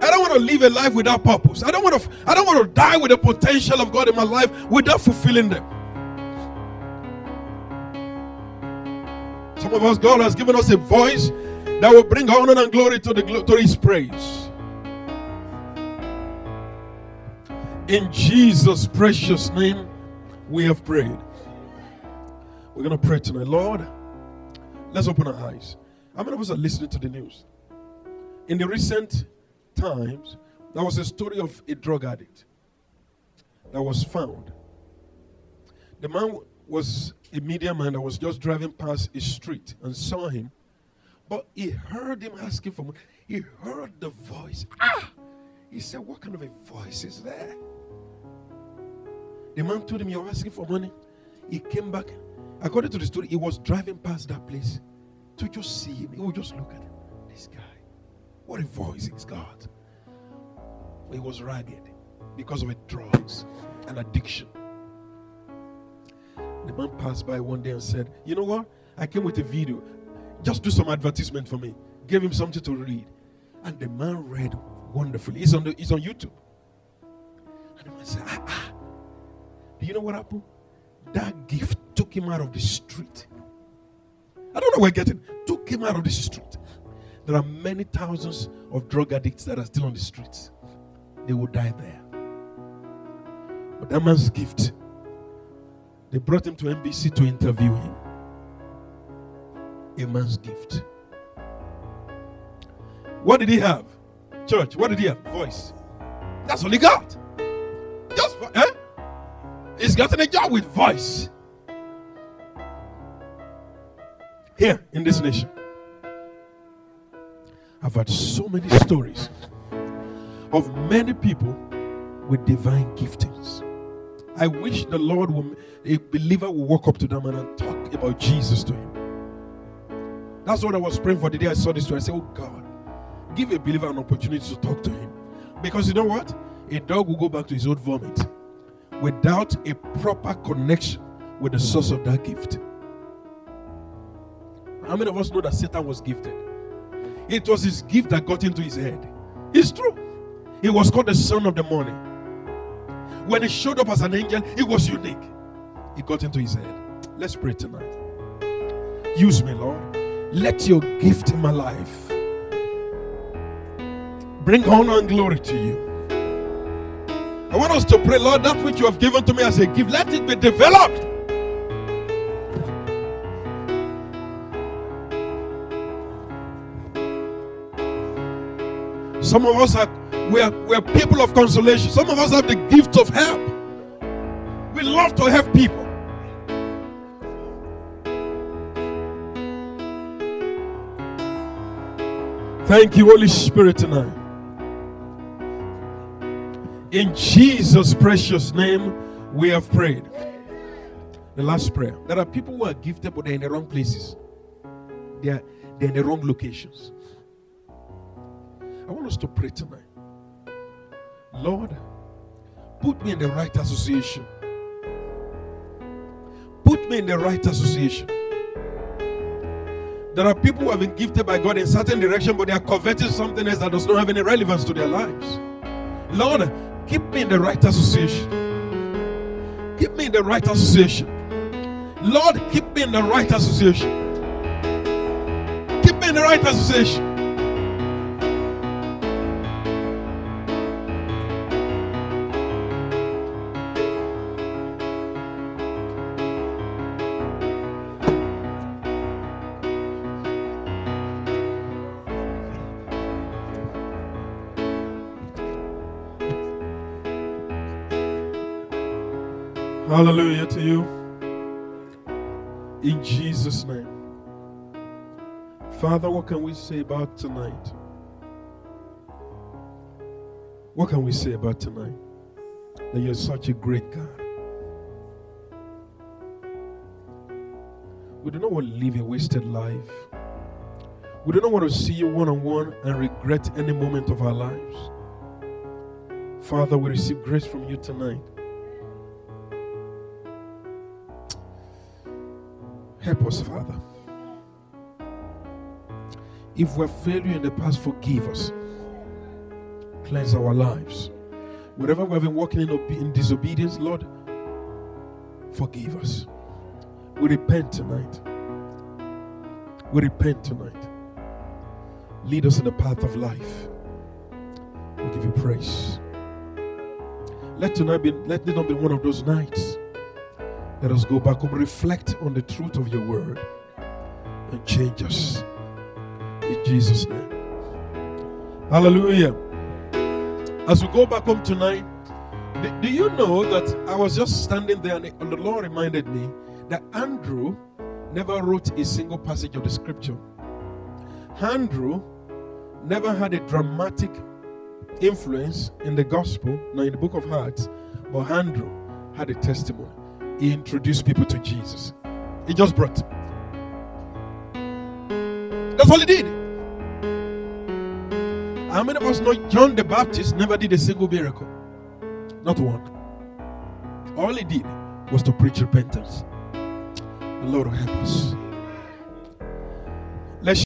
I don't want to live a life without purpose. I don't want to. I don't want to die with the potential of God in my life without fulfilling them. Some of us, God has given us a voice that will bring honor and glory to the to His praise. In Jesus' precious name, we have prayed. We're going to pray tonight. Lord, let's open our eyes. How many of us are listening to the news? In the recent times, there was a story of a drug addict that was found. The man was a media man that was just driving past a street and saw him, but he heard him asking for money. He heard the voice. Ah! He said, What kind of a voice is that? The man told him, You're asking for money. He came back According to the story, he was driving past that place to just see him. He would just look at him. This guy. What a voice he's got. He was ragged because of drugs and addiction. The man passed by one day and said, You know what? I came with a video. Just do some advertisement for me. Gave him something to read. And the man read wonderfully. He's on, the, he's on YouTube. And the man said, ah, ah. Do you know what happened? That gift took him out of the street. I don't know where getting. Took him out of the street. There are many thousands of drug addicts that are still on the streets. They will die there. But that man's gift, they brought him to NBC to interview him. A man's gift. What did he have? Church, what did he have? Voice. That's all he got. Just, eh? He's gotten a job with voice. Here in this nation. I've had so many stories of many people with divine giftings. I wish the Lord, will, a believer, will walk up to them and talk about Jesus to him. That's what I was praying for the day I saw this story. I said, Oh God, give a believer an opportunity to talk to him. Because you know what? A dog will go back to his own vomit without a proper connection with the source of that gift. How many of us know that Satan was gifted? It was his gift that got into his head. It's true. He was called the son of the morning. When he showed up as an angel, he was unique. It got into his head. Let's pray tonight. Use me, Lord. Let your gift in my life bring honor and glory to you. I want us to pray, Lord, that which you have given to me as a gift, let it be developed. Some of us are we are, we are people of consolation. Some of us have the gift of help. We love to help people. Thank you, Holy Spirit, tonight. In Jesus' precious name, we have prayed. The last prayer. There are people who are gifted, but they're in the wrong places. They are, they're in the wrong locations. I want us to pray tonight. Lord, put me in the right association. Put me in the right association. There are people who have been gifted by God in certain direction, but they are coveting something else that does not have any relevance to their lives. Lord, keep me in the right association. Keep me in the right association. Lord, keep me in the right association. Keep me in the right association. Hallelujah to you. In Jesus' name. Father, what can we say about tonight? What can we say about tonight? That you're such a great God. We do not want to live a wasted life. We do not want to see you one on one and regret any moment of our lives. Father, we receive grace from you tonight Help us, Father. If we've failed you in the past, forgive us. Cleanse our lives. Whatever we have been walking in, in disobedience, Lord, forgive us. We repent tonight. We repent tonight. Lead us in the path of life. We give you praise. Let tonight be let it not be one of those nights let us go back home, reflect on the truth of your word, and change us. In Jesus' name. Hallelujah. As we go back home tonight, do you know that I was just standing there and the Lord reminded me that Andrew never wrote a single passage of the scripture. Andrew never had a dramatic influence in the gospel, nor in the book of Acts, but Andrew had a testimony he introduced people to Jesus. He just brought. That's all he did. How many of us know John the Baptist never did a single miracle? Not one. All he did was to preach repentance. The Lord will help us. Let's